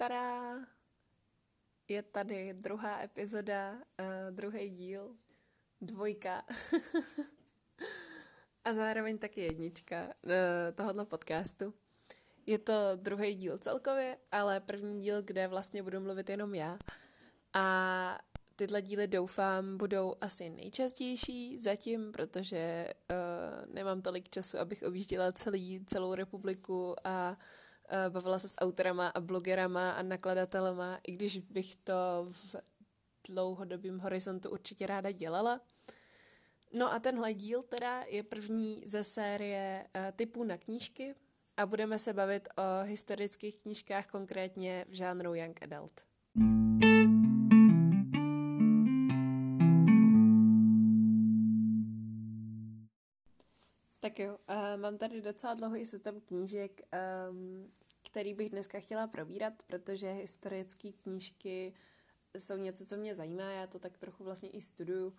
tada! Je tady druhá epizoda, uh, druhý díl, dvojka a zároveň taky jednička uh, tohoto podcastu. Je to druhý díl celkově, ale první díl, kde vlastně budu mluvit jenom já. A tyhle díly doufám budou asi nejčastější zatím, protože uh, nemám tolik času, abych objížděla celý, celou republiku a uh, bavila se s autorama a blogerama a nakladatelema, i když bych to v dlouhodobém horizontu určitě ráda dělala. No a tenhle díl teda je první ze série uh, typů na knížky a budeme se bavit o historických knížkách, konkrétně v žánru Young Adult. Tak jo, uh, mám tady docela dlouhý systém knížek, um, který bych dneska chtěla probírat, protože historické knížky jsou něco, co mě zajímá, já to tak trochu vlastně i studuju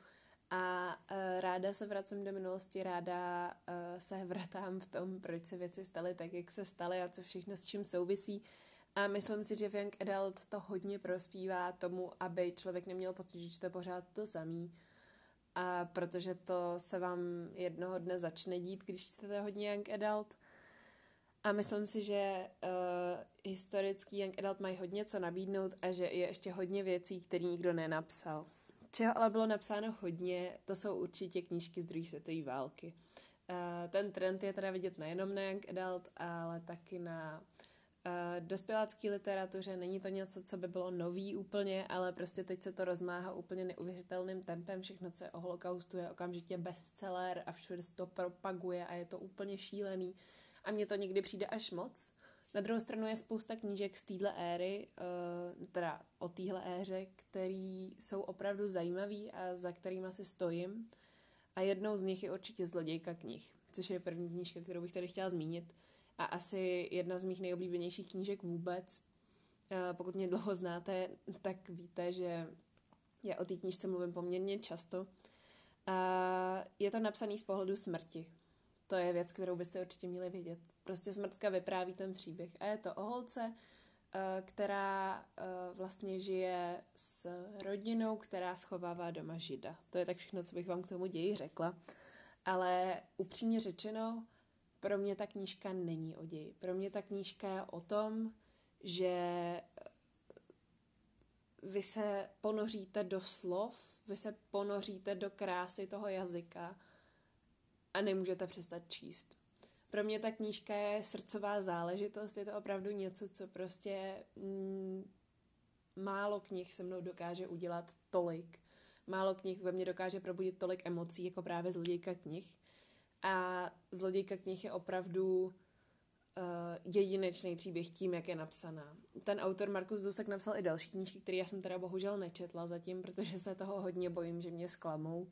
a uh, ráda se vracím do minulosti, ráda uh, se vrátám v tom, proč se věci staly tak, jak se staly a co všechno s čím souvisí. A myslím si, že v Young Adult to hodně prospívá tomu, aby člověk neměl pocit, že to je pořád to samý, a protože to se vám jednoho dne začne dít, když jste hodně young adult. A myslím si, že uh, historický young adult mají hodně co nabídnout a že je ještě hodně věcí, které nikdo nenapsal. Čeho ale bylo napsáno hodně, to jsou určitě knížky z druhé světové války. Uh, ten trend je teda vidět nejenom na young adult, ale taky na Uh, dospělácké literatuře není to něco, co by bylo nový úplně, ale prostě teď se to rozmáhá úplně neuvěřitelným tempem. Všechno, co je o holokaustu, je okamžitě bestseller a všude se to propaguje a je to úplně šílený. A mně to někdy přijde až moc. Na druhou stranu je spousta knížek z téhle éry, uh, teda o téhle éře, které jsou opravdu zajímavé a za kterými si stojím. A jednou z nich je určitě Zlodějka knih, což je první knížka, kterou bych tady chtěla zmínit a asi jedna z mých nejoblíbenějších knížek vůbec. Eh, pokud mě dlouho znáte, tak víte, že já o té knížce mluvím poměrně často. A je to napsaný z pohledu smrti. To je věc, kterou byste určitě měli vědět. Prostě smrtka vypráví ten příběh. A je to o holce, eh, která eh, vlastně žije s rodinou, která schovává doma žida. To je tak všechno, co bych vám k tomu ději řekla. Ale upřímně řečeno, pro mě ta knížka není o ději. Pro mě ta knížka je o tom, že eh, vy se ponoříte do slov, vy se ponoříte do krásy toho jazyka a nemůžete přestat číst. Pro mě ta knížka je srdcová záležitost, je to opravdu něco, co prostě mm, málo knih se mnou dokáže udělat tolik. Málo knih ve mně dokáže probudit tolik emocí, jako právě zlodějka knih. A Zlodějka knih je opravdu uh, jedinečný příběh tím, jak je napsaná. Ten autor Markus Dusek napsal i další knížky, které já jsem teda bohužel nečetla zatím, protože se toho hodně bojím, že mě zklamou.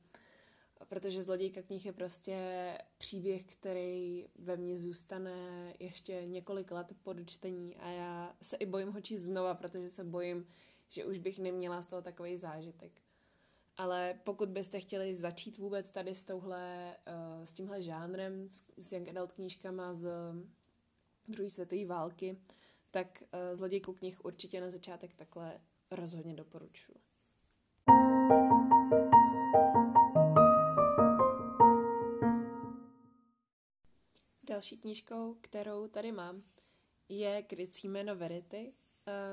Protože Zlodějka knih je prostě příběh, který ve mně zůstane ještě několik let po dočtení a já se i bojím ho číst znova, protože se bojím, že už bych neměla z toho takový zážitek. Ale pokud byste chtěli začít vůbec tady s, touhle, uh, s tímhle žánrem, s, young adult knížkama z druhé světové války, tak uh, Zlodějku knih určitě na začátek takhle rozhodně doporučuji. Další knížkou, kterou tady mám, je Krycí jméno Verity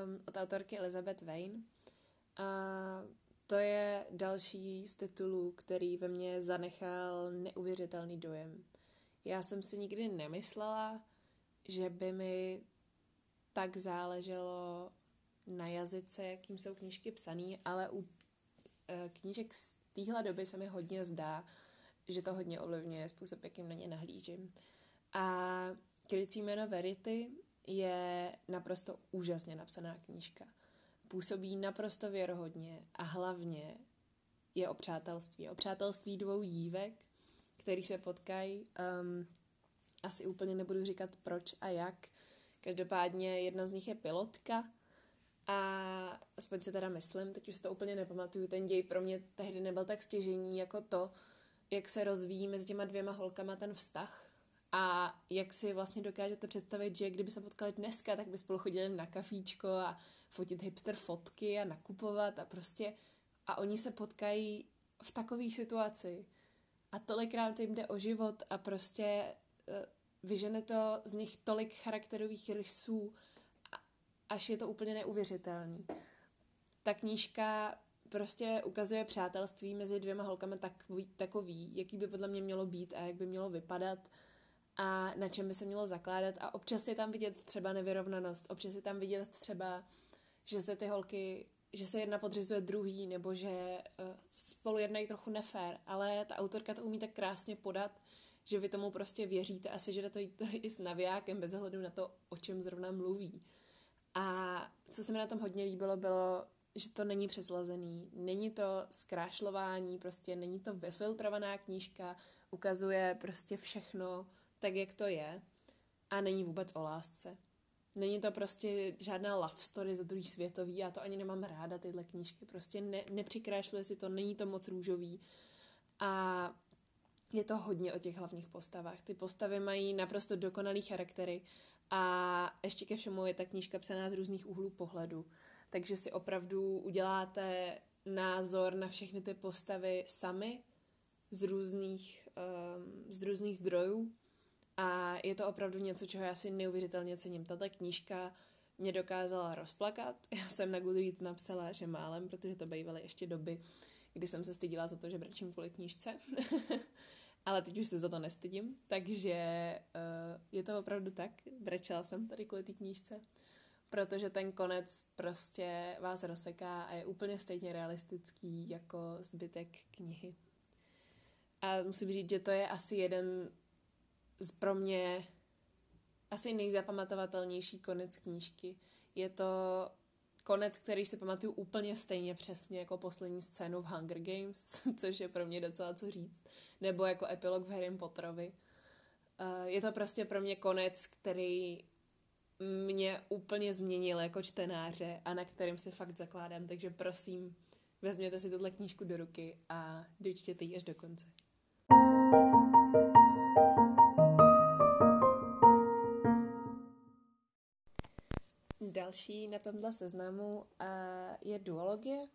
um, od autorky Elizabeth Vane. Uh, to je další z titulů, který ve mně zanechal neuvěřitelný dojem. Já jsem si nikdy nemyslela, že by mi tak záleželo na jazyce, jakým jsou knížky psané, ale u e, knížek z téhle doby se mi hodně zdá, že to hodně ovlivňuje způsob, jakým na ně nahlížím. A krycí jméno Verity je naprosto úžasně napsaná knížka působí naprosto věrohodně a hlavně je o přátelství. O přátelství dvou dívek, který se potkají. Um, asi úplně nebudu říkat proč a jak. Každopádně jedna z nich je pilotka a aspoň si teda myslím, teď už si to úplně nepamatuju, ten děj pro mě tehdy nebyl tak stěžení jako to, jak se rozvíjí mezi těma dvěma holkama ten vztah a jak si vlastně dokážete představit, že kdyby se potkali dneska, tak by spolu chodili na kafíčko a fotit hipster fotky a nakupovat a prostě a oni se potkají v takové situaci a tolikrát jim jde o život a prostě eh, vyžene to z nich tolik charakterových rysů, až je to úplně neuvěřitelný. Ta knížka prostě ukazuje přátelství mezi dvěma holkami takový, takový, jaký by podle mě mělo být a jak by mělo vypadat a na čem by se mělo zakládat. A občas je tam vidět třeba nevyrovnanost, občas je tam vidět třeba, že se ty holky, že se jedna podřizuje druhý, nebo že uh, spolu jednají trochu nefér, ale ta autorka to umí tak krásně podat, že vy tomu prostě věříte a že to i s navijákem bez ohledu na to, o čem zrovna mluví. A co se mi na tom hodně líbilo, bylo, že to není přeslazený, není to zkrášlování, prostě není to vyfiltrovaná knížka, ukazuje prostě všechno tak, jak to je a není vůbec o lásce. Není to prostě žádná love story za druhý světový, já to ani nemám ráda, tyhle knížky, prostě ne, nepřikrášluje si to, není to moc růžový a je to hodně o těch hlavních postavách. Ty postavy mají naprosto dokonalý charaktery a ještě ke všemu je ta knížka psaná z různých úhlů pohledu. Takže si opravdu uděláte názor na všechny ty postavy sami z různých, um, z různých zdrojů. A je to opravdu něco, čeho já si neuvěřitelně cením. Tato knížka mě dokázala rozplakat. Já jsem na Goodreads napsala, že málem, protože to bývaly ještě doby, kdy jsem se stydila za to, že brečím kvůli knížce. Ale teď už se za to nestydím, takže uh, je to opravdu tak. Brečela jsem tady kvůli té knížce, protože ten konec prostě vás rozseká a je úplně stejně realistický jako zbytek knihy. A musím říct, že to je asi jeden pro mě asi nejzapamatovatelnější konec knížky. Je to konec, který si pamatuju úplně stejně přesně jako poslední scénu v Hunger Games, což je pro mě docela co říct, nebo jako epilog v Harry Potterovi. Uh, je to prostě pro mě konec, který mě úplně změnil jako čtenáře a na kterým si fakt zakládám, takže prosím, vezměte si tuhle knížku do ruky a dočtěte ji až do konce. Další na tomhle seznamu je duologie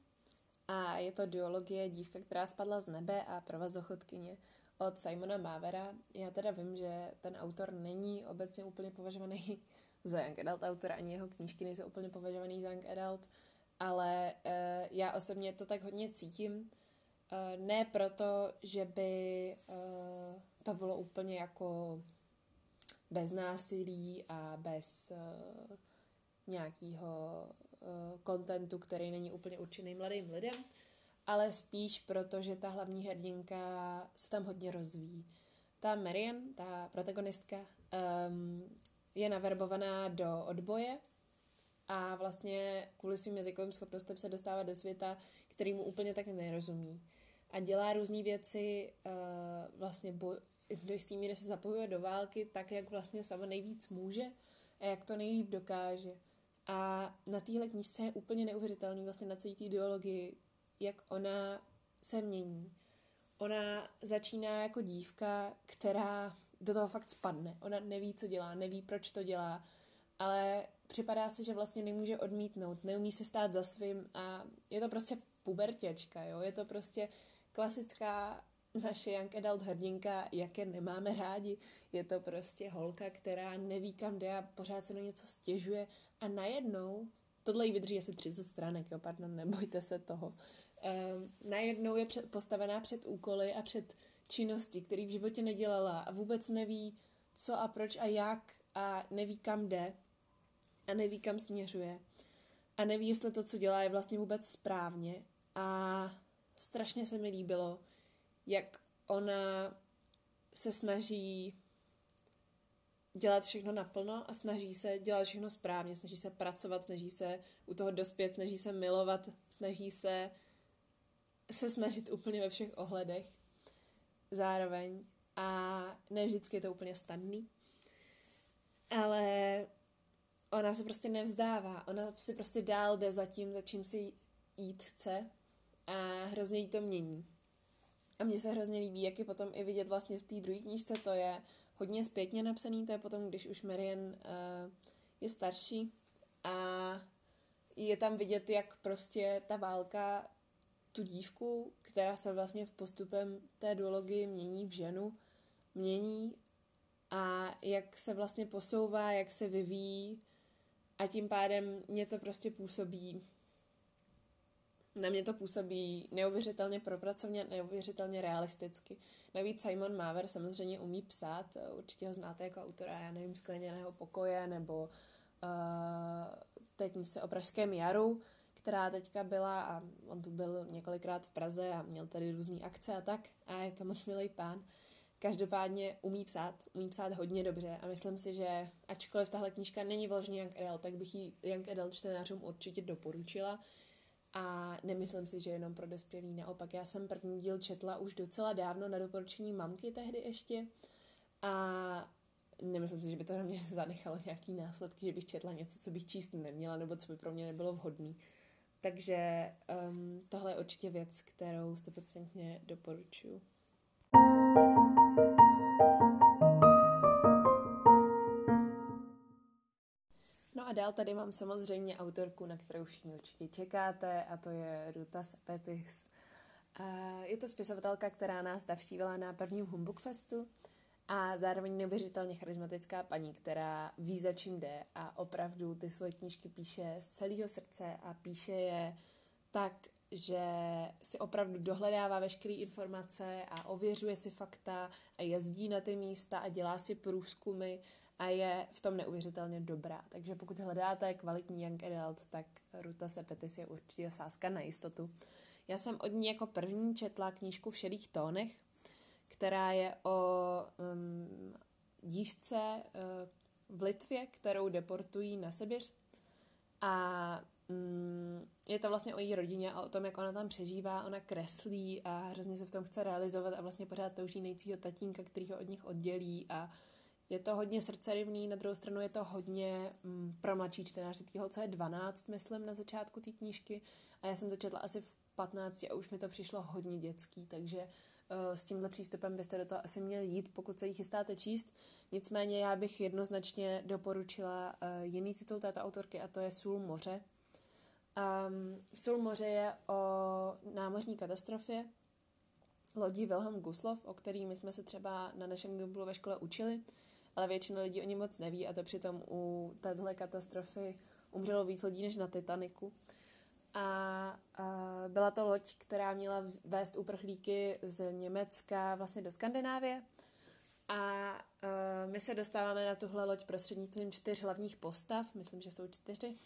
a je to duologie Dívka, která spadla z nebe a provazochodkyně od Simona Mavera. Já teda vím, že ten autor není obecně úplně považovaný za young adult autor, ani jeho knížky nejsou úplně považovaný za young adult, ale uh, já osobně to tak hodně cítím. Uh, ne proto, že by uh, to bylo úplně jako bez násilí a bez uh, nějakého kontentu, uh, který není úplně určený mladým lidem, ale spíš proto, že ta hlavní hrdinka se tam hodně rozvíjí. Ta Marian, ta protagonistka, um, je naverbovaná do odboje a vlastně kvůli svým jazykovým schopnostem se dostává do světa, který mu úplně tak nerozumí. A dělá různé věci, uh, vlastně bo- do jistý míry se zapojuje do války tak, jak vlastně sama nejvíc může a jak to nejlíp dokáže. A na téhle knižce je úplně neuvěřitelný vlastně na celé té ideologii, jak ona se mění. Ona začíná jako dívka, která do toho fakt spadne. Ona neví, co dělá, neví, proč to dělá, ale připadá se, že vlastně nemůže odmítnout, neumí se stát za svým a je to prostě pubertěčka, jo? Je to prostě klasická naše young adult hrdinka, jaké nemáme rádi. Je to prostě holka, která neví kam jde a pořád se na něco stěžuje a najednou, tohle jí vydrží asi 30 stránek, jo, pardon, nebojte se toho. Um, najednou je před, postavená před úkoly a před činnosti, které v životě nedělala a vůbec neví, co a proč a jak a neví, kam jde a neví, kam směřuje a neví, jestli to, co dělá, je vlastně vůbec správně a strašně se mi líbilo, jak ona se snaží dělat všechno naplno a snaží se dělat všechno správně, snaží se pracovat, snaží se u toho dospět, snaží se milovat, snaží se se snažit úplně ve všech ohledech zároveň a ne vždycky je to úplně snadný, ale ona se prostě nevzdává, ona si prostě dál jde za tím, za čím si jít chce a hrozně jí to mění. A mně se hrozně líbí, jak je potom i vidět vlastně v té druhé knížce, to je hodně zpětně napsaný, to je potom, když už Marian uh, je starší a je tam vidět, jak prostě ta válka tu dívku, která se vlastně v postupem té duologii mění v ženu, mění a jak se vlastně posouvá, jak se vyvíjí a tím pádem mě to prostě působí na mě to působí neuvěřitelně propracovně, neuvěřitelně realisticky. Navíc Simon Maver samozřejmě umí psát, určitě ho znáte jako autora, já nevím, Skleněného pokoje nebo uh, té knize o Pražském jaru, která teďka byla a on tu byl několikrát v Praze a měl tady různé akce a tak a je to moc milý pán. Každopádně umí psát, umí psát hodně dobře a myslím si, že ačkoliv tahle knížka není vložně Young Adult, tak bych ji Young Adult čtenářům určitě doporučila a nemyslím si, že jenom pro dospělí. Naopak, já jsem první díl četla už docela dávno na doporučení mamky tehdy ještě a nemyslím si, že by to na mě zanechalo nějaký následky, že bych četla něco, co bych číst neměla nebo co by pro mě nebylo vhodné. Takže um, tohle je určitě věc, kterou 100% doporučuji. Dál tady mám samozřejmě autorku, na kterou všichni určitě čekáte, a to je Ruta Sepetis. Je to spisovatelka, která nás navštívila na prvním Humbug Festu a zároveň neuvěřitelně charismatická paní, která ví, za čím jde a opravdu ty svoje knížky píše z celého srdce a píše je tak, že si opravdu dohledává veškeré informace a ověřuje si fakta a jezdí na ty místa a dělá si průzkumy a je v tom neuvěřitelně dobrá. Takže pokud hledáte kvalitní young adult, tak Ruta Sepetis je určitě sázka na jistotu. Já jsem od ní jako první četla knížku v šedých tónech, která je o um, dívce uh, v Litvě, kterou deportují na Sibiř. A um, je to vlastně o její rodině a o tom, jak ona tam přežívá. Ona kreslí a hrozně se v tom chce realizovat a vlastně pořád touží nejcího tatínka, který ho od nich oddělí a je to hodně srdcerivný, na druhou stranu je to hodně um, pro mladší čtenáře, co je 12, myslím, na začátku té knížky a já jsem to četla asi v 15 a už mi to přišlo hodně dětský, takže Eh, s tímhle přístupem byste do toho asi měli jít, pokud se jí chystáte číst. Nicméně já bych jednoznačně doporučila uh, jiný titul této autorky a to je Sůl moře. Um, Sůl moře je o námořní katastrofě lodi Wilhelm Guslov, o který my jsme se třeba na našem Gimplu ve škole učili, ale většina lidí o ní moc neví a to přitom u téhle katastrofy umřelo víc lidí než na Titaniku a, a byla to loď, která měla vést uprchlíky z Německa vlastně do Skandinávie a a my se dostáváme na tuhle loď prostřednictvím čtyř hlavních postav, myslím, že jsou čtyři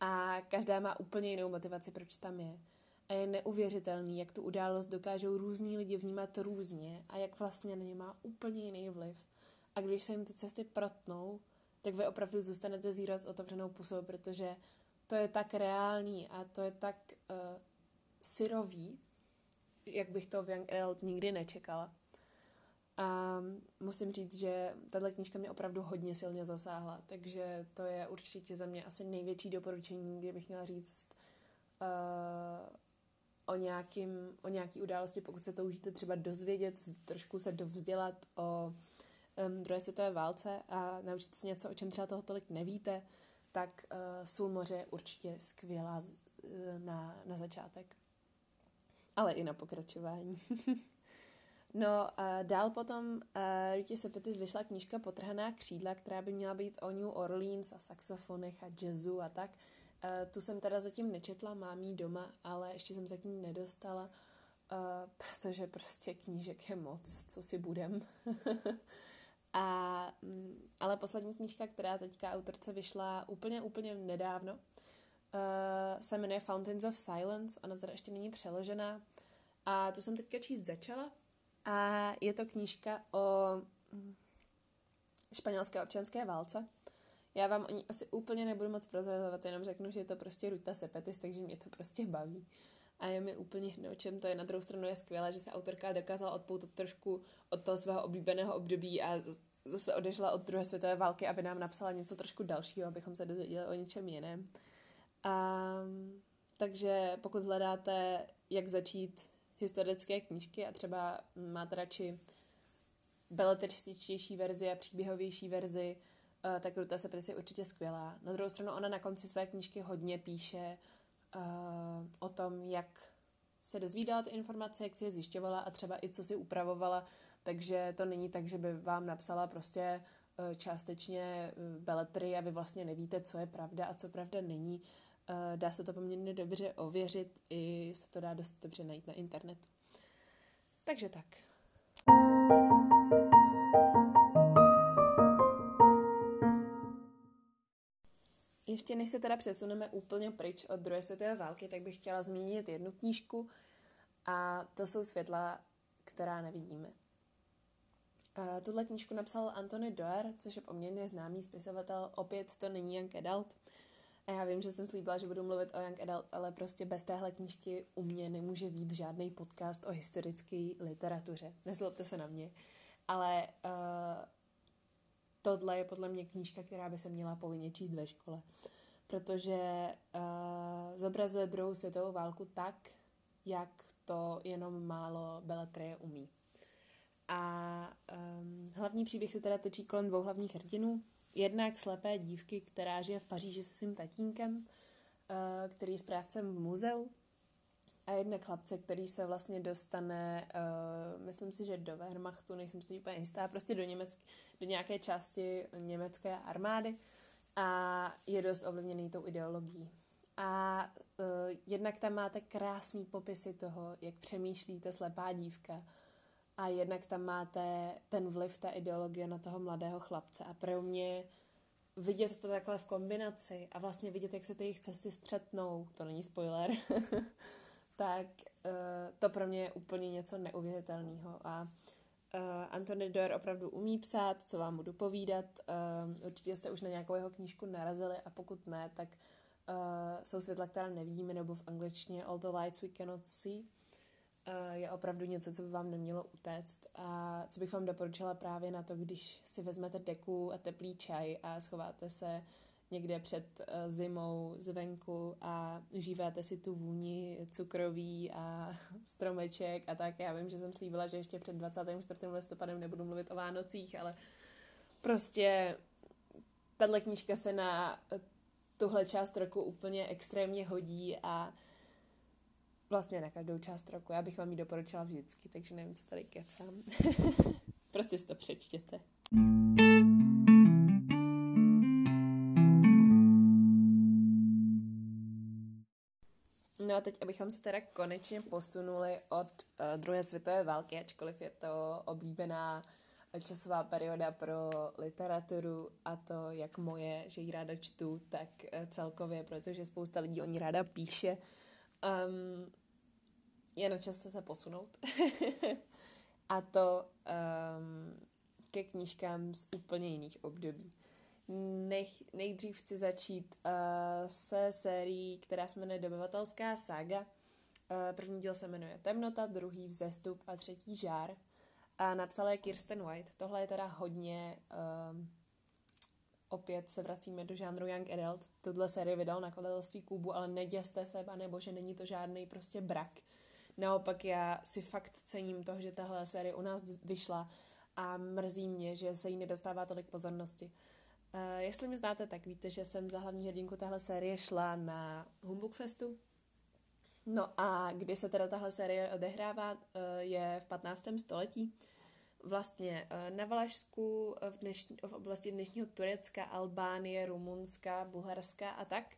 a každá má úplně jinou motivaci, proč tam je. A je neuvěřitelný, jak tu událost dokážou různí lidi vnímat různě a jak vlastně na ně má úplně jiný vliv. A když se jim ty cesty protnou, tak vy opravdu zůstanete zírat s otevřenou pusou, protože to je tak reálný a to je tak uh, syrový, jak bych to v Young Adult nikdy nečekala. A musím říct, že tato knížka mě opravdu hodně silně zasáhla, takže to je určitě za mě asi největší doporučení, kdybych měla říct uh, o, nějakým, o nějaký události, pokud se toužíte třeba dozvědět, trošku se dovzdělat o um, druhé světové válce a naučit se něco, o čem třeba toho tolik nevíte, tak uh, Sůl moře je určitě skvělá z, uh, na, na začátek. Ale i na pokračování. no, uh, dál potom uh, Rutě Sepetis vyšla knížka Potrhaná křídla, která by měla být o New Orleans a saxofonech a jazzu a tak. Uh, tu jsem teda zatím nečetla, mám jí doma, ale ještě jsem se k ní nedostala, uh, protože prostě knížek je moc, co si budem. A, mm, ale poslední knížka, která teďka autorce vyšla úplně, úplně nedávno, uh, se jmenuje Fountains of Silence. Ona teda ještě není přeložená. A tu jsem teďka číst začala. A je to knížka o mm, španělské občanské válce. Já vám o ní asi úplně nebudu moc prozrazovat, jenom řeknu, že je to prostě Ruta Sepetis, takže mě to prostě baví a je mi úplně jedno, čem to je. Na druhou stranu je skvělé, že se autorka dokázala odpoutat trošku od toho svého oblíbeného období a zase odešla od druhé světové války, aby nám napsala něco trošku dalšího, abychom se dozvěděli o něčem jiném. A, takže pokud hledáte, jak začít historické knížky a třeba máte radši beletrističtější verzi a příběhovější verzi, uh, tak Ruta se je určitě skvělá. Na druhou stranu ona na konci své knížky hodně píše uh, o tom, jak se dozvídala ty informace, jak si je zjišťovala a třeba i co si upravovala, takže to není tak, že by vám napsala prostě uh, částečně beletry a vy vlastně nevíte, co je pravda a co pravda není. Dá se to poměrně dobře ověřit, i se to dá dost dobře najít na internetu. Takže tak. Ještě než se teda přesuneme úplně pryč od druhé světové války, tak bych chtěla zmínit jednu knížku a to jsou Světla, která nevidíme. Uh, tuhle knížku napsal Antony Doer, což je poměrně známý spisovatel. Opět to není Young Adult. A já vím, že jsem slíbila, že budu mluvit o Young Adult, ale prostě bez téhle knížky u mě nemůže být žádný podcast o historické literatuře. Nezlobte se na mě. Ale uh, tohle je podle mě knížka, která by se měla povinně číst ve škole. Protože uh, zobrazuje druhou světovou válku tak, jak to jenom málo beletrie umí. A um, hlavní příběh se teda točí kolem dvou hlavních hrdinů. Jednak slepé dívky, která žije v Paříži se svým tatínkem, uh, který je správcem v muzeu, a jednak chlapce, který se vlastně dostane, uh, myslím si, že do Wehrmachtu, nejsem si úplně jistá, prostě do, Německ, do nějaké části německé armády a je dost ovlivněný tou ideologií. A uh, jednak tam máte krásný popisy toho, jak přemýšlí ta slepá dívka a jednak tam máte ten vliv té ideologie na toho mladého chlapce. A pro mě vidět to takhle v kombinaci a vlastně vidět, jak se ty jejich cesty střetnou, to není spoiler, tak uh, to pro mě je úplně něco neuvěřitelného. A uh, Anthony Doer opravdu umí psát, co vám budu povídat. Uh, určitě jste už na nějakou jeho knížku narazili a pokud ne, tak uh, jsou světla, která nevidíme, nebo v angličtině All the Lights We Cannot See. Uh, je opravdu něco, co by vám nemělo utéct a co bych vám doporučila právě na to, když si vezmete deku a teplý čaj a schováte se někde před uh, zimou zvenku a užíváte si tu vůni cukroví a stromeček a tak. Já vím, že jsem slíbila, že ještě před 24. listopadem nebudu mluvit o Vánocích, ale prostě tahle knížka se na tuhle část roku úplně extrémně hodí a vlastně na každou část roku. Já bych vám ji doporučila vždycky, takže nevím, co tady kecám. prostě si to přečtěte. No a teď, abychom se teda konečně posunuli od uh, druhé světové války, ačkoliv je to oblíbená časová perioda pro literaturu a to jak moje, že ji ráda čtu, tak uh, celkově, protože spousta lidí o ní ráda píše. Um, je na čase se posunout. a to um, ke knížkám z úplně jiných období. Nech, nejdřív chci začít uh, se sérií, která se jmenuje Dobyvatelská saga. Uh, první díl se jmenuje Temnota, druhý Vzestup a třetí Žár. A napsala je Kirsten White. Tohle je teda hodně... Uh, opět se vracíme do žánru Young Adult. Tuhle série vydal nakladatelství Kubu, ale neděste se, nebo že není to žádný prostě brak. Naopak já si fakt cením toho, že tahle série u nás vyšla a mrzí mě, že se jí nedostává tolik pozornosti. Uh, jestli mě znáte, tak víte, že jsem za hlavní hrdinku téhle série šla na Humbug Festu. No a kdy se teda tahle série odehrává, uh, je v 15. století. Vlastně uh, na Valašsku, v, dnešní, v oblasti dnešního Turecka, Albánie, Rumunska, Bulharska a tak.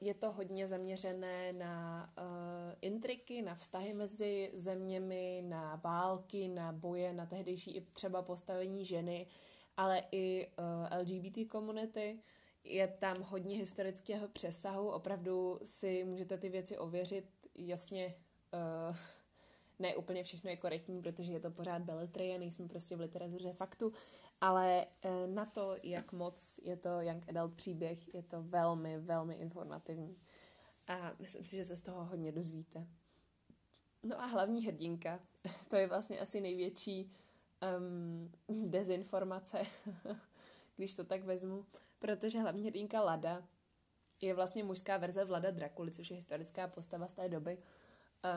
Je to hodně zaměřené na intriky, na vztahy mezi zeměmi, na války, na boje, na tehdejší i třeba postavení ženy, ale i uh, eh, LGBT komunity. Je tam hodně historického přesahu, opravdu si můžete ty věci ověřit, jasně uh, ne úplně všechno je korektní, protože je to pořád beletrie, nejsme prostě v literatuře faktu, ale uh, na to, jak moc je to young adult příběh, je to velmi, velmi informativní. A myslím si, že se z toho hodně dozvíte. No a hlavní hrdinka, to je vlastně asi největší um, dezinformace, když to tak vezmu, protože hlavní hrdinka Lada je vlastně mužská verze Vlada Drakuly, což je historická postava z té doby,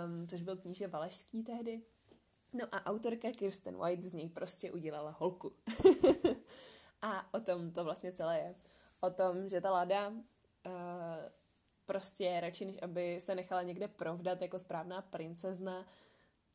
um, což byl kníže Valašský tehdy. No a autorka Kirsten White z něj prostě udělala holku. a o tom to vlastně celé je. O tom, že ta Lada uh, prostě radši, než aby se nechala někde provdat jako správná princezna,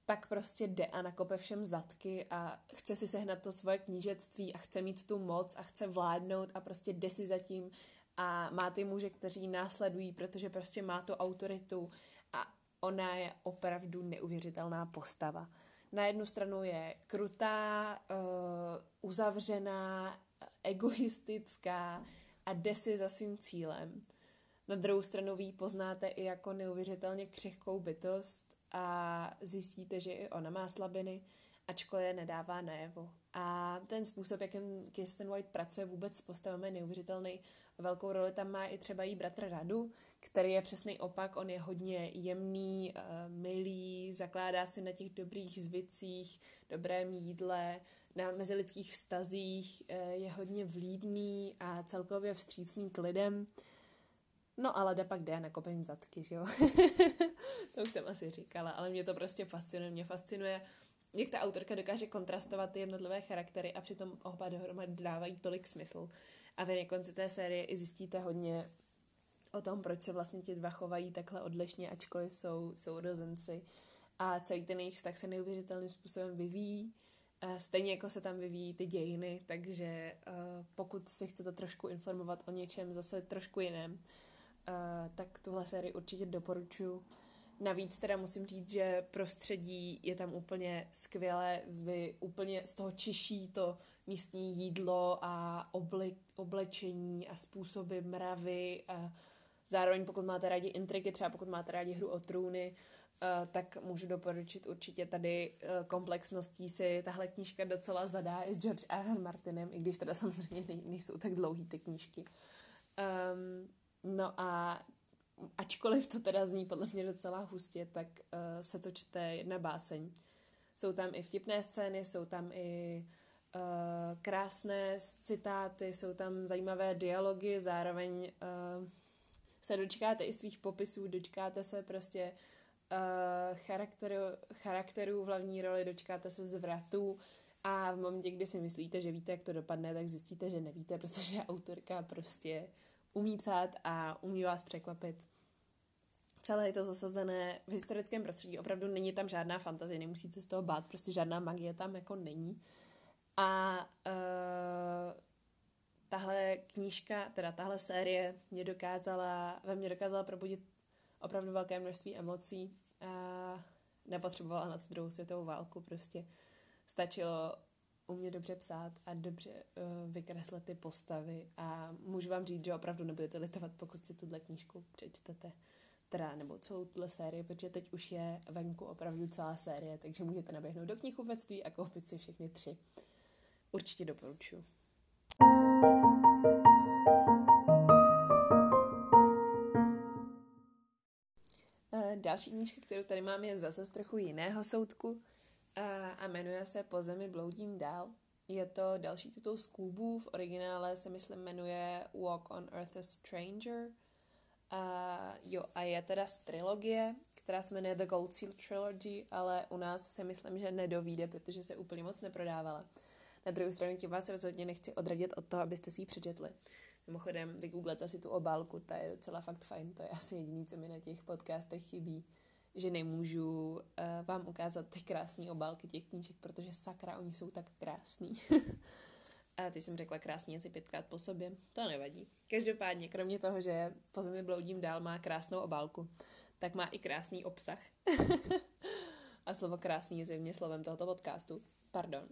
tak prostě jde a nakope všem zadky a chce si sehnat to svoje knížectví a chce mít tu moc a chce vládnout a prostě jde si zatím a má ty muže, kteří následují, protože prostě má tu autoritu a ona je opravdu neuvěřitelná postava. Na jednu stranu je krutá, uh, uzavřená, egoistická a jde si za svým cílem. Na druhou stranu vy poznáte i jako neuvěřitelně křehkou bytost a zjistíte, že i ona má slabiny, ačkoliv je nedává najevo. A ten způsob, jakým Kirsten White pracuje vůbec s postavami, je neuvěřitelný. Velkou roli tam má i třeba jí bratr Radu, který je přesný opak. On je hodně jemný, uh, milý, zakládá si na těch dobrých zvicích, dobrém jídle, na mezilidských vztazích, uh, je hodně vlídný a celkově vstřícný k lidem. No ale da pak jde na kopení zadky, že jo? to už jsem asi říkala, ale mě to prostě fascinuje. Mě fascinuje, jak ta autorka dokáže kontrastovat ty jednotlivé charaktery a přitom oba dohromady dávají tolik smysl. A vy na konci té série i zjistíte hodně o tom, proč se vlastně ti dva chovají takhle odlišně, ačkoliv jsou sourozenci. A celý ten jejich vztah se neuvěřitelným způsobem vyvíjí. Stejně jako se tam vyvíjí ty dějiny, takže eh, pokud si chcete trošku informovat o něčem zase trošku jiném, tak tuhle sérii určitě doporučuji. Navíc teda musím říct, že prostředí je tam úplně skvělé, vy úplně z toho čiší to místní jídlo a oble, oblečení a způsoby mravy a zároveň pokud máte rádi intriky, třeba pokud máte rádi hru o trůny, Uh, tak můžu doporučit určitě tady komplexností si tahle knížka docela zadá i s George R. R. Martinem, i když teda samozřejmě nejsou tak dlouhý ty knížky. Um, No a ačkoliv to teda zní podle mě docela hustě, tak uh, se to čte jedna báseň. Jsou tam i vtipné scény, jsou tam i uh, krásné citáty, jsou tam zajímavé dialogy, zároveň uh, se dočkáte i svých popisů, dočkáte se prostě uh, charakteru, charakterů v hlavní roli, dočkáte se zvratů a v momentě, kdy si myslíte, že víte, jak to dopadne, tak zjistíte, že nevíte, protože autorka prostě umí psát a umí vás překvapit. Celé je to zasazené v historickém prostředí. Opravdu není tam žádná fantazie, nemusíte z toho bát, prostě žádná magie tam jako není. A uh, tahle knížka, teda tahle série mě dokázala, ve mně dokázala probudit opravdu velké množství emocí a nepotřebovala na tu druhou světovou válku, prostě stačilo umě dobře psát a dobře uh, vykreslit ty postavy a můžu vám říct, že opravdu nebudete litovat, pokud si tuhle knížku přečtete teda, nebo celou tuhle sérii, protože teď už je venku opravdu celá série, takže můžete naběhnout do knihkupectví a koupit si všechny tři. Určitě doporučuji. Eh, další knížka, kterou tady mám, je zase z trochu jiného soudku a, a jmenuje se Po zemi bloudím dál. Je to další titul z Kubu, v originále se myslím jmenuje Walk on Earth a Stranger. A, jo, a je teda z trilogie, která se jmenuje The Gold Seal Trilogy, ale u nás se myslím, že nedovíde, protože se úplně moc neprodávala. Na druhou stranu tím vás rozhodně nechci odradit od toho, abyste si ji přečetli. Mimochodem, vygooglete si tu obálku, ta je docela fakt fajn, to je asi jediný, co mi na těch podcastech chybí že nemůžu uh, vám ukázat ty krásné obálky těch knížek, protože sakra, oni jsou tak krásní. A ty jsem řekla krásně asi pětkrát po sobě. To nevadí. Každopádně, kromě toho, že po zemi bloudím dál má krásnou obálku, tak má i krásný obsah. A slovo krásný je zjevně slovem tohoto podcastu. Pardon.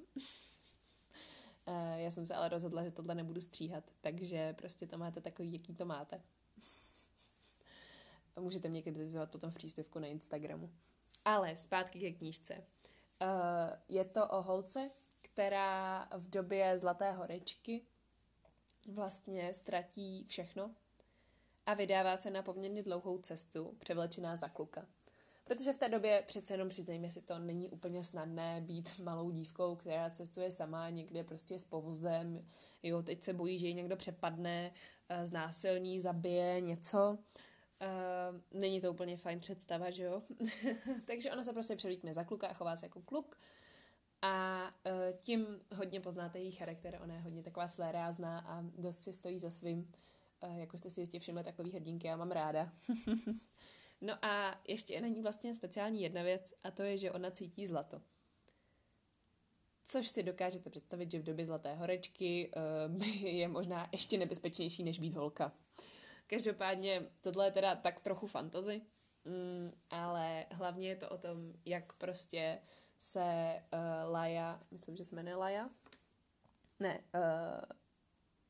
Já jsem se ale rozhodla, že tohle nebudu stříhat, takže prostě to máte takový, jaký to máte. A můžete mě kritizovat potom v příspěvku na Instagramu. Ale zpátky ke knížce. Uh, je to o holce, která v době Zlaté horečky vlastně ztratí všechno a vydává se na poměrně dlouhou cestu, převlečená za kluka. Protože v té době přece jenom přiznejme si to, není úplně snadné být malou dívkou, která cestuje sama někde prostě s povozem, jo, teď se bojí, že ji někdo přepadne, eh, znásilní, zabije něco Uh, není to úplně fajn představa, že jo? Takže ona se prostě přelíkne za kluka a chová se jako kluk. A uh, tím hodně poznáte její charakter. Ona je hodně taková rázná a dost si stojí za svým. Uh, jak už jste si jistě všimli, takový hrdinky já mám ráda. no a ještě je na ní vlastně speciální jedna věc a to je, že ona cítí zlato. Což si dokážete představit, že v době zlaté horečky uh, je možná ještě nebezpečnější, než být holka. Každopádně tohle je teda tak trochu fantazy, mm, ale hlavně je to o tom, jak prostě se uh, Laja, myslím, že se jmenuje Laja, ne, uh,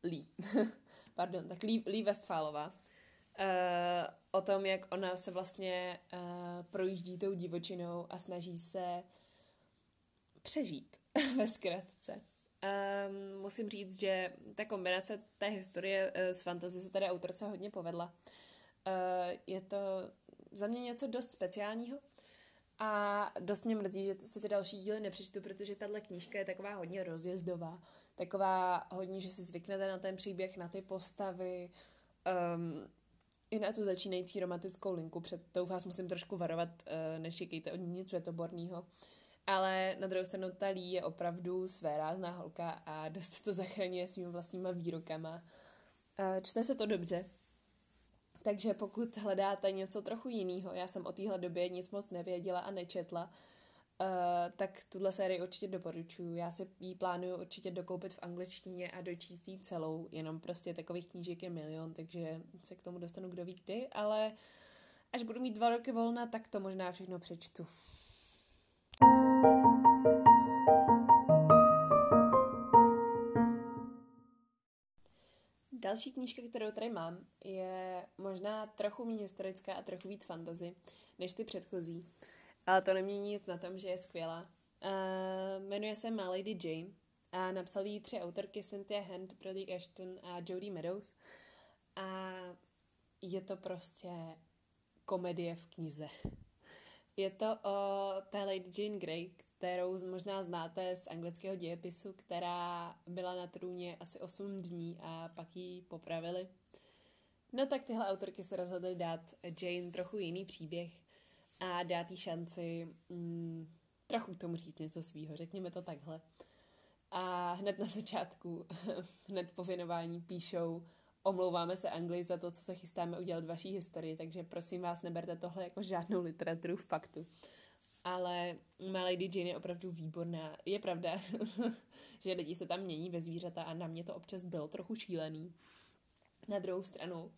Lee, pardon, tak Lee, Lee Westfálová, uh, o tom, jak ona se vlastně uh, projíždí tou divočinou a snaží se přežít ve zkratce. Um, musím říct, že ta kombinace té historie uh, s fantasy se tady autorce hodně povedla. Uh, je to za mě něco dost speciálního a dost mě mrzí, že se ty další díly nepřečtu, protože tahle knížka je taková hodně rozjezdová. Taková hodně, že si zvyknete na ten příběh, na ty postavy, um, i na tu začínající romantickou linku. Před tou vás musím trošku varovat, uh, nečekejte od ní nic světoborného. Ale na druhou stranu ta Lee je opravdu své rázná holka a dost to zachraňuje svými vlastníma výrokama. Čte se to dobře. Takže pokud hledáte něco trochu jiného, já jsem o téhle době nic moc nevěděla a nečetla, Uh, tak tuhle sérii určitě doporučuji. Já si ji plánuju určitě dokoupit v angličtině a dočíst ji celou, jenom prostě takových knížek je milion, takže se k tomu dostanu kdo ví kdy, ale až budu mít dva roky volna, tak to možná všechno přečtu. Další knížka, kterou tady mám, je možná trochu méně historická a trochu víc fantazy než ty předchozí. Ale to nemění nic na tom, že je skvělá. Uh, jmenuje se My Lady Jane a napsal ji tři autorky Cynthia Hand, Brody Ashton a Jodie Meadows. A je to prostě komedie v knize. Je to o té Lady Jane Grey, kterou možná znáte z anglického dějepisu, která byla na trůně asi 8 dní a pak ji popravili. No tak tyhle autorky se rozhodly dát Jane trochu jiný příběh a dát jí šanci mm, trochu k tomu říct něco svýho, řekněme to takhle. A hned na začátku, hned po věnování píšou, omlouváme se Anglii za to, co se chystáme udělat v vaší historii, takže prosím vás, neberte tohle jako žádnou literaturu faktu ale má Lady Jane je opravdu výborná. Je pravda, že lidi se tam mění ve zvířata a na mě to občas bylo trochu šílený. Na druhou stranu, uh,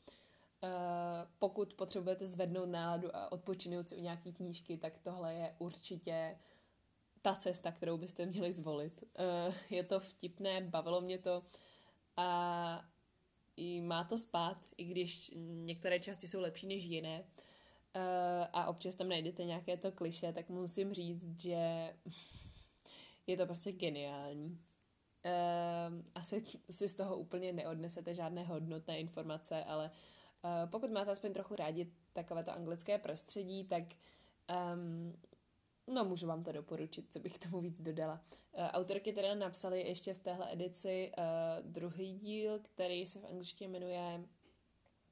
pokud potřebujete zvednout náladu a odpočinout si u nějaký knížky, tak tohle je určitě ta cesta, kterou byste měli zvolit. Uh, je to vtipné, bavilo mě to a i má to spát, i když některé části jsou lepší než jiné. Uh, a občas tam najdete nějaké to kliše, tak musím říct, že je to prostě geniální. Uh, asi si z toho úplně neodnesete žádné hodnotné informace, ale uh, pokud máte aspoň trochu rádi takovéto anglické prostředí, tak um, no můžu vám to doporučit, co bych tomu víc dodala. Uh, autorky teda napsaly ještě v téhle edici uh, druhý díl, který se v angličtině jmenuje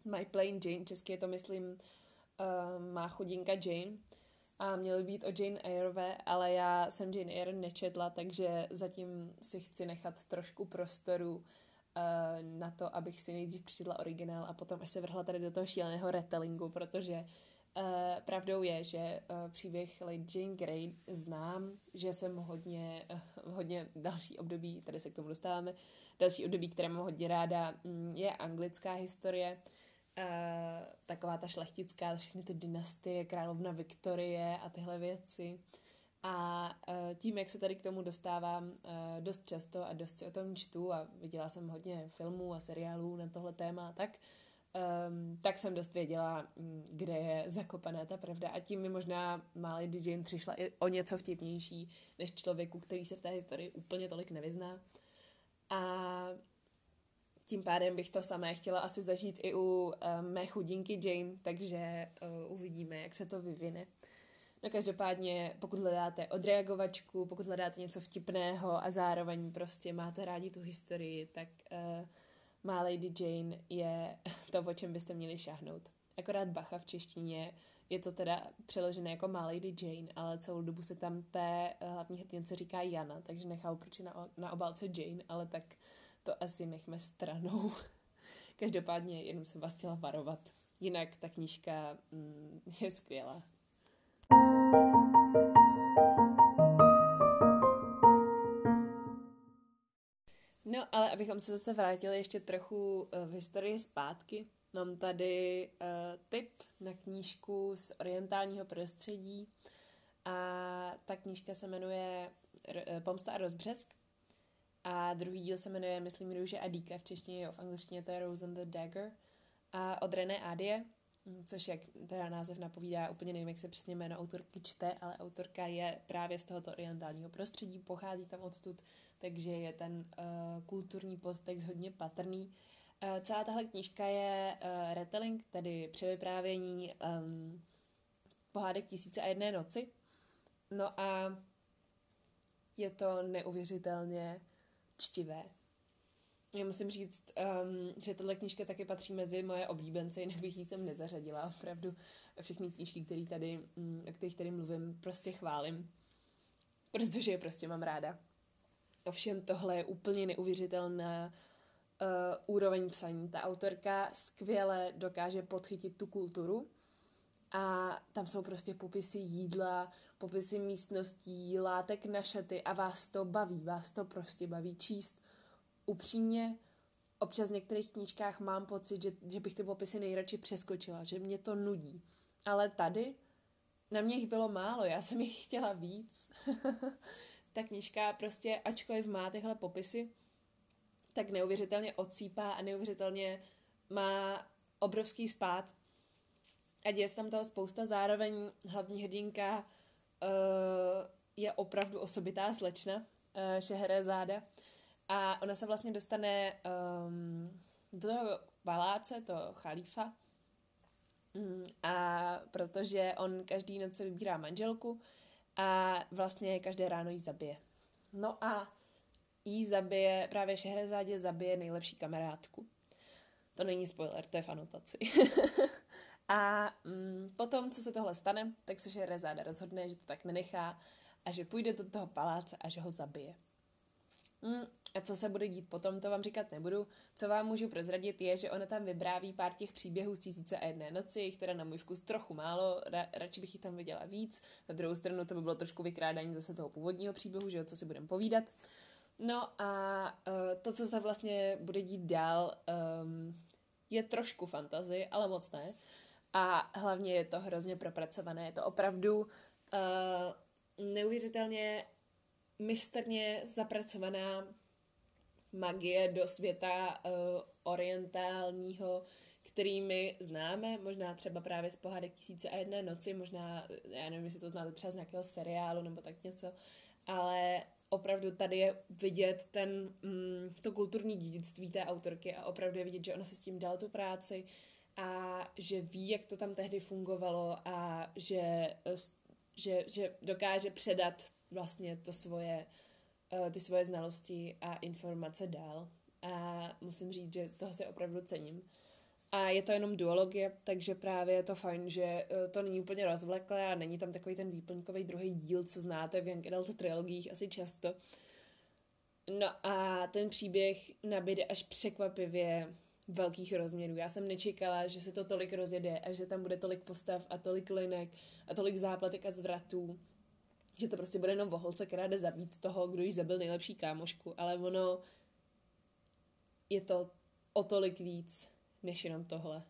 My Plain Jane, česky je to myslím uh, má chudinka Jane. A měl být o Jane Eyreové, ale já jsem Jane Eyre nečetla, takže zatím si chci nechat trošku prostoru uh, na to, abych si nejdřív přečetla originál a potom až se vrhla tady do toho šíleného retellingu, protože uh, pravdou je, že uh, příběh Lady Jane Grey znám, že jsem hodně, uh, hodně další období, tady se k tomu dostáváme, další období, které mám hodně ráda, mm, je anglická historie, Uh, taková ta šlechtická, všechny ty dynastie, královna Viktorie a tyhle věci. A uh, tím, jak se tady k tomu dostávám uh, dost často a dost si o tom čtu a viděla jsem hodně filmů a seriálů na tohle téma, tak um, tak jsem dost věděla, mm, kde je zakopaná ta pravda. A tím mi možná Lady Jane přišla i o něco vtipnější než člověku, který se v té historii úplně tolik nevyzná. A tím pádem bych to samé chtěla asi zažít i u uh, mé chudinky Jane, takže uh, uvidíme, jak se to vyvine. No každopádně, pokud hledáte odreagovačku, pokud hledáte něco vtipného a zároveň prostě máte rádi tu historii, tak uh, má Lady Jane je to, po čem byste měli šáhnout. akorát Bacha v češtině je to teda přeložené jako My Lady Jane, ale celou dobu se tam té hlavní hrdince říká Jana, takže nechal proč na, na obálce Jane, ale tak to asi nechme stranou. Každopádně jenom jsem vás chtěla varovat. Jinak ta knížka mm, je skvělá. No, ale abychom se zase vrátili ještě trochu eh, v historii zpátky, mám tady uh, tip na knížku z orientálního prostředí a ta knížka se jmenuje eh, Pomsta a rozbřesk a druhý díl se jmenuje, myslím, Růže a Díka, v češtině, jo, v angličtině to je Rose and the Dagger a od René Adie, což jak teda název napovídá, úplně nevím, jak se přesně jméno autorky čte, ale autorka je právě z tohoto orientálního prostředí, pochází tam odtud, takže je ten uh, kulturní podtext hodně patrný. Uh, celá tahle knížka je uh, retelling, tedy převyprávění um, pohádek Tisíce a jedné noci. No a je to neuvěřitelně čtivé. Já musím říct, um, že tahle knížka taky patří mezi moje oblíbence, jinak bych ji sem nezařadila. Opravdu všechny knížky, které tady, um, o kterých tady mluvím, prostě chválím, protože je prostě mám ráda. Ovšem tohle je úplně neuvěřitelná uh, úroveň psaní. Ta autorka skvěle dokáže podchytit tu kulturu a tam jsou prostě popisy jídla, popisy místností, látek na šaty a vás to baví, vás to prostě baví číst. Upřímně, občas v některých knížkách mám pocit, že, že bych ty popisy nejradši přeskočila, že mě to nudí. Ale tady na mě jich bylo málo, já jsem jich chtěla víc. ta knížka prostě, ačkoliv má tyhle popisy, tak neuvěřitelně odsýpá a neuvěřitelně má obrovský spát. A děje se tam toho spousta, zároveň hlavní hrdinka je opravdu osobitá slečna, uh, záda A ona se vlastně dostane um, do toho paláce, to chalífa, mm, a protože on každý noc se vybírá manželku, a vlastně každé ráno jí zabije. No a jí zabije, právě Šehrezádě zabije nejlepší kamarádku. To není spoiler, to je v anotaci. a mm, potom, co se tohle stane, tak se Šehrezáda rozhodne, že to tak nenechá a že půjde do toho paláce a že ho zabije. Mm, a co se bude dít potom, to vám říkat nebudu. Co vám můžu prozradit je, že ona tam vybráví pár těch příběhů z tisíce a jedné noci, jich teda na můj vkus trochu málo, ra, radši bych jich tam viděla víc. Na druhou stranu to by bylo trošku vykrádání zase toho původního příběhu, že o co si budeme povídat. No a uh, to, co se vlastně bude dít dál, um, je trošku fantazy, ale moc ne. A hlavně je to hrozně propracované. Je to opravdu uh, neuvěřitelně mistrně zapracovaná magie do světa uh, orientálního, který my známe, možná třeba právě z pohádek Tisíce a jedné noci, možná, já nevím, jestli to znáte třeba z nějakého seriálu nebo tak něco, ale opravdu tady je vidět ten, mm, to kulturní dědictví té autorky a opravdu je vidět, že ona se s tím dala tu práci a že ví, jak to tam tehdy fungovalo a že, že, že dokáže předat vlastně to svoje, uh, ty svoje znalosti a informace dál. A musím říct, že toho se opravdu cením. A je to jenom duologie, takže právě je to fajn, že uh, to není úplně rozvleklé a není tam takový ten výplňkový druhý díl, co znáte v Young Adult trilogiích asi často. No a ten příběh nabíde až překvapivě velkých rozměrů. Já jsem nečekala, že se to tolik rozjede a že tam bude tolik postav a tolik linek a tolik zápletek a zvratů že to prostě bude jenom o holce, která jde zabít toho, kdo jí zabil nejlepší kámošku, ale ono je to o tolik víc, než jenom tohle.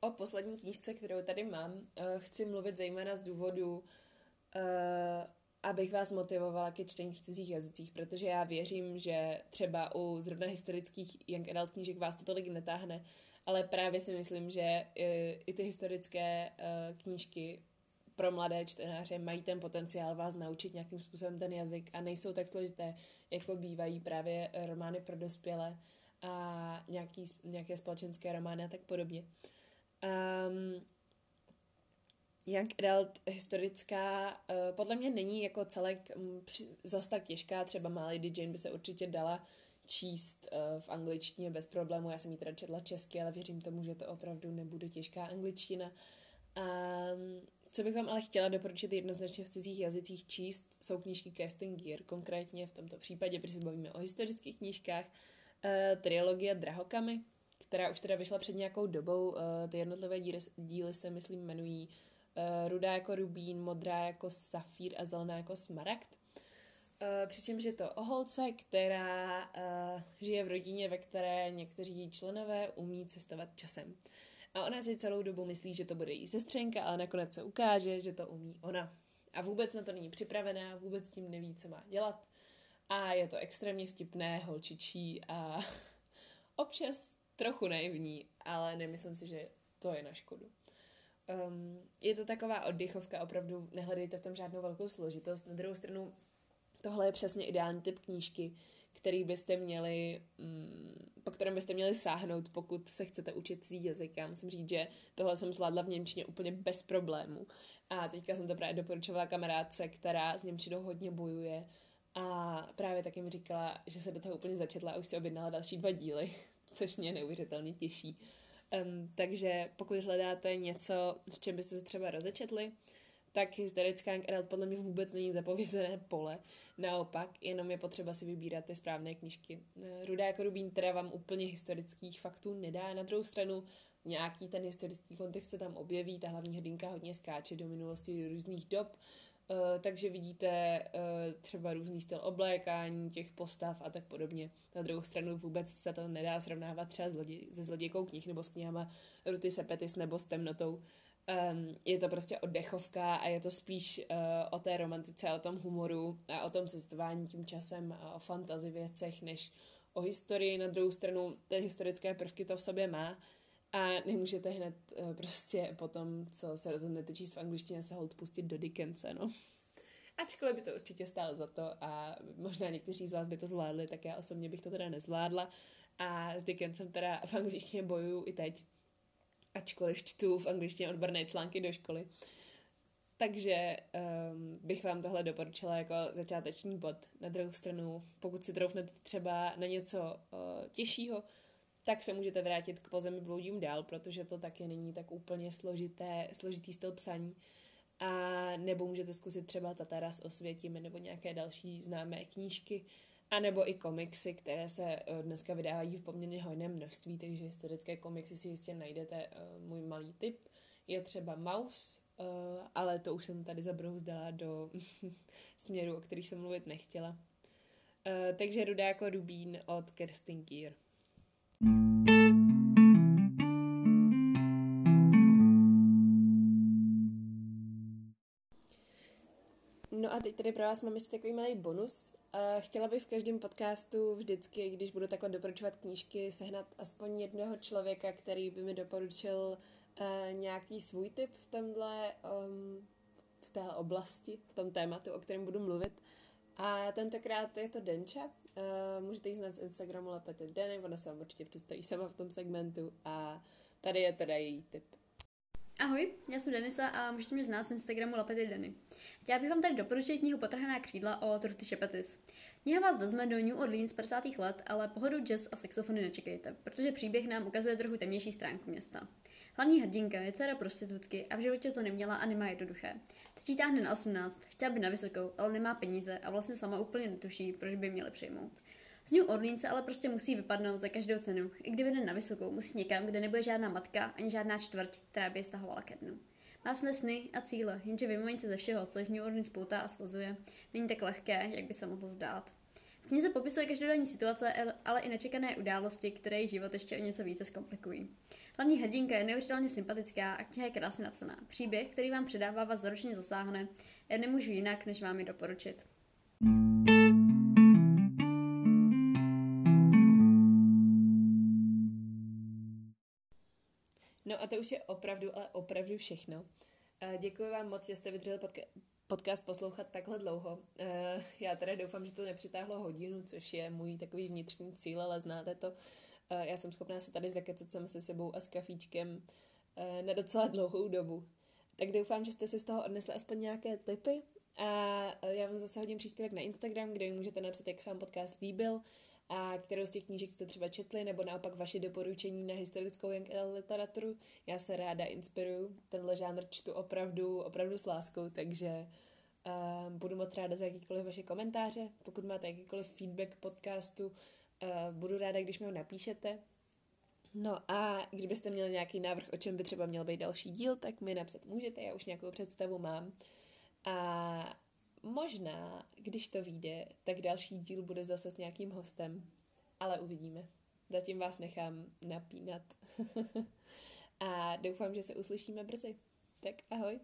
O poslední knížce, kterou tady mám, eh, chci mluvit zejména z důvodu, eh, abych vás motivovala ke čtení v cizích jazycích, protože já věřím, že třeba u zrovna historických young adult knížek vás to tolik netáhne, ale právě si myslím, že i, i ty historické uh, knížky pro mladé čtenáře mají ten potenciál vás naučit nějakým způsobem ten jazyk a nejsou tak složité, jako bývají právě romány pro dospělé a nějaký, nějaké společenské romány a tak podobně. Um, Young Adult historická uh, podle mě není jako celek um, zas tak těžká, třeba má Lady Jane by se určitě dala číst uh, v angličtině bez problému, já jsem ji teda četla česky, ale věřím tomu, že to opravdu nebude těžká angličtina. Um, co bych vám ale chtěla doporučit jednoznačně v cizích jazycích číst, jsou knížky Casting Gear, konkrétně v tomto případě, protože se bavíme o historických knížkách, uh, trilogie Drahokamy, která už teda vyšla před nějakou dobou. Uh, ty jednotlivé díly, díly se, myslím, jmenují uh, Rudá jako rubín, modrá jako safír a zelená jako smaragd. Uh, přičemž je to o holce, která uh, žije v rodině, ve které někteří členové umí cestovat časem. A ona si celou dobu myslí, že to bude její sestřenka, ale nakonec se ukáže, že to umí ona. A vůbec na to není připravená, vůbec s tím neví, co má dělat. A je to extrémně vtipné, holčičí a občas trochu naivní, ale nemyslím si, že to je na škodu. Um, je to taková oddychovka, opravdu nehledejte v tom žádnou velkou složitost. Na druhou stranu, tohle je přesně ideální typ knížky, který byste měli, mm, po kterém byste měli sáhnout, pokud se chcete učit cizí jazyk. Já musím říct, že tohle jsem zvládla v Němčině úplně bez problému. A teďka jsem to právě doporučovala kamarádce, která s Němčinou hodně bojuje. A právě taky mi říkala, že se do toho úplně začetla a už si objednala další dva díly, což mě neuvěřitelně těší. Um, takže pokud hledáte něco, v čem byste se třeba rozečetli, tak historická NRL podle mě vůbec není zapovězené pole. Naopak, jenom je potřeba si vybírat ty správné knižky. Eh, Rudá jako rubín teda vám úplně historických faktů nedá. Na druhou stranu nějaký ten historický kontext se tam objeví, ta hlavní hrdinka hodně skáče do minulosti, do různých dob, takže vidíte uh, třeba různý styl oblékání těch postav a tak podobně. Na druhou stranu vůbec se to nedá srovnávat třeba se zlodějkou knih nebo s knihama Ruty Sepetis nebo s temnotou. Um, je to prostě oddechovka a je to spíš uh, o té romantice, o tom humoru a o tom cestování tím časem a o fantazi věcech, než o historii. Na druhou stranu ty historické prvky to v sobě má a nemůžete hned uh, prostě potom, co se rozhodnete číst v angličtině, se hold pustit do Dickense, no. Ačkoliv by to určitě stálo za to a možná někteří z vás by to zvládli, tak já osobně bych to teda nezvládla a s Dickensem teda v angličtině bojuju i teď ačkoliv čtu v angličtině odborné články do školy. Takže um, bych vám tohle doporučila jako začáteční bod. Na druhou stranu, pokud si troufnete třeba na něco uh, těžšího, tak se můžete vrátit k pozemi bloudím dál, protože to taky není tak úplně složité, složitý styl psaní. A nebo můžete zkusit třeba Tatara s osvětím nebo nějaké další známé knížky, a nebo i komiksy, které se eh, dneska vydávají v poměrně hojném množství, takže historické komiksy si jistě najdete. Eh, můj malý tip je třeba Mouse, eh, ale to už jsem tady zabrouzdala do směru, o kterých jsem mluvit nechtěla. Takže Rudá jako Rubín od Kerstin Kier. No a teď tady pro vás mám ještě takový malý bonus. Chtěla bych v každém podcastu vždycky, když budu takhle doporučovat knížky, sehnat aspoň jednoho člověka, který by mi doporučil uh, nějaký svůj tip v tomhle, um, v té oblasti, v tom tématu, o kterém budu mluvit. A tentokrát je to Denča. Uh, můžete jí znát z Instagramu Lepety Deny, ona se vám určitě představí sama v tom segmentu a tady je teda její tip. Ahoj, já jsem Denisa a můžete mě znát z Instagramu Lapety Deny. Chtěla bych vám tady doporučit knihu Potrhaná křídla od Ruty Šepetis. Kniha vás vezme do New Orleans 50. let, ale pohodu jazz a saxofony nečekejte, protože příběh nám ukazuje trochu temnější stránku města. Hlavní hrdinka je dcera prostitutky a v životě to neměla a nemá jednoduché. Teď jí táhne na 18, chtěla by na vysokou, ale nemá peníze a vlastně sama úplně netuší, proč by měli přijmout. Z New Orleans ale prostě musí vypadnout za každou cenu. I kdyby jde na vysokou, musí někam, kde nebude žádná matka ani žádná čtvrť, která by je stahovala ke dnu. Má jsme sny a cíle, jenže vymomenit se ze všeho, co v New Orleans poutá a svazuje, není tak lehké, jak by se mohlo zdát. V knize popisuje každodenní situace, ale i nečekané události, které její život ještě o něco více zkomplikují. Hlavní hrdinka je neuvěřitelně sympatická a kniha je krásně napsaná. Příběh, který vám předává, vás zaručeně zasáhne. Já nemůžu jinak, než vám ji doporučit. No a to už je opravdu, ale opravdu všechno. Děkuji vám moc, že jste vydrželi podka- podcast poslouchat takhle dlouho. Já teda doufám, že to nepřitáhlo hodinu, což je můj takový vnitřní cíl, ale znáte to. Já jsem schopná se tady zakecat sama se sebou a s kafíčkem na docela dlouhou dobu. Tak doufám, že jste si z toho odnesli aspoň nějaké tipy a já vám zase hodím příspěvek na Instagram, kde mi můžete napsat, jak se vám podcast líbil a kterou z těch knížek jste třeba četli, nebo naopak vaše doporučení na historickou literaturu. Já se ráda inspiruju, tenhle žánr čtu opravdu, opravdu s láskou, takže uh, budu moc ráda za jakýkoliv vaše komentáře. Pokud máte jakýkoliv feedback podcastu, budu ráda, když mi ho napíšete. No a kdybyste měli nějaký návrh, o čem by třeba měl být další díl, tak mi napsat můžete, já už nějakou představu mám. A možná, když to vyjde, tak další díl bude zase s nějakým hostem, ale uvidíme. Zatím vás nechám napínat. a doufám, že se uslyšíme brzy. Tak ahoj.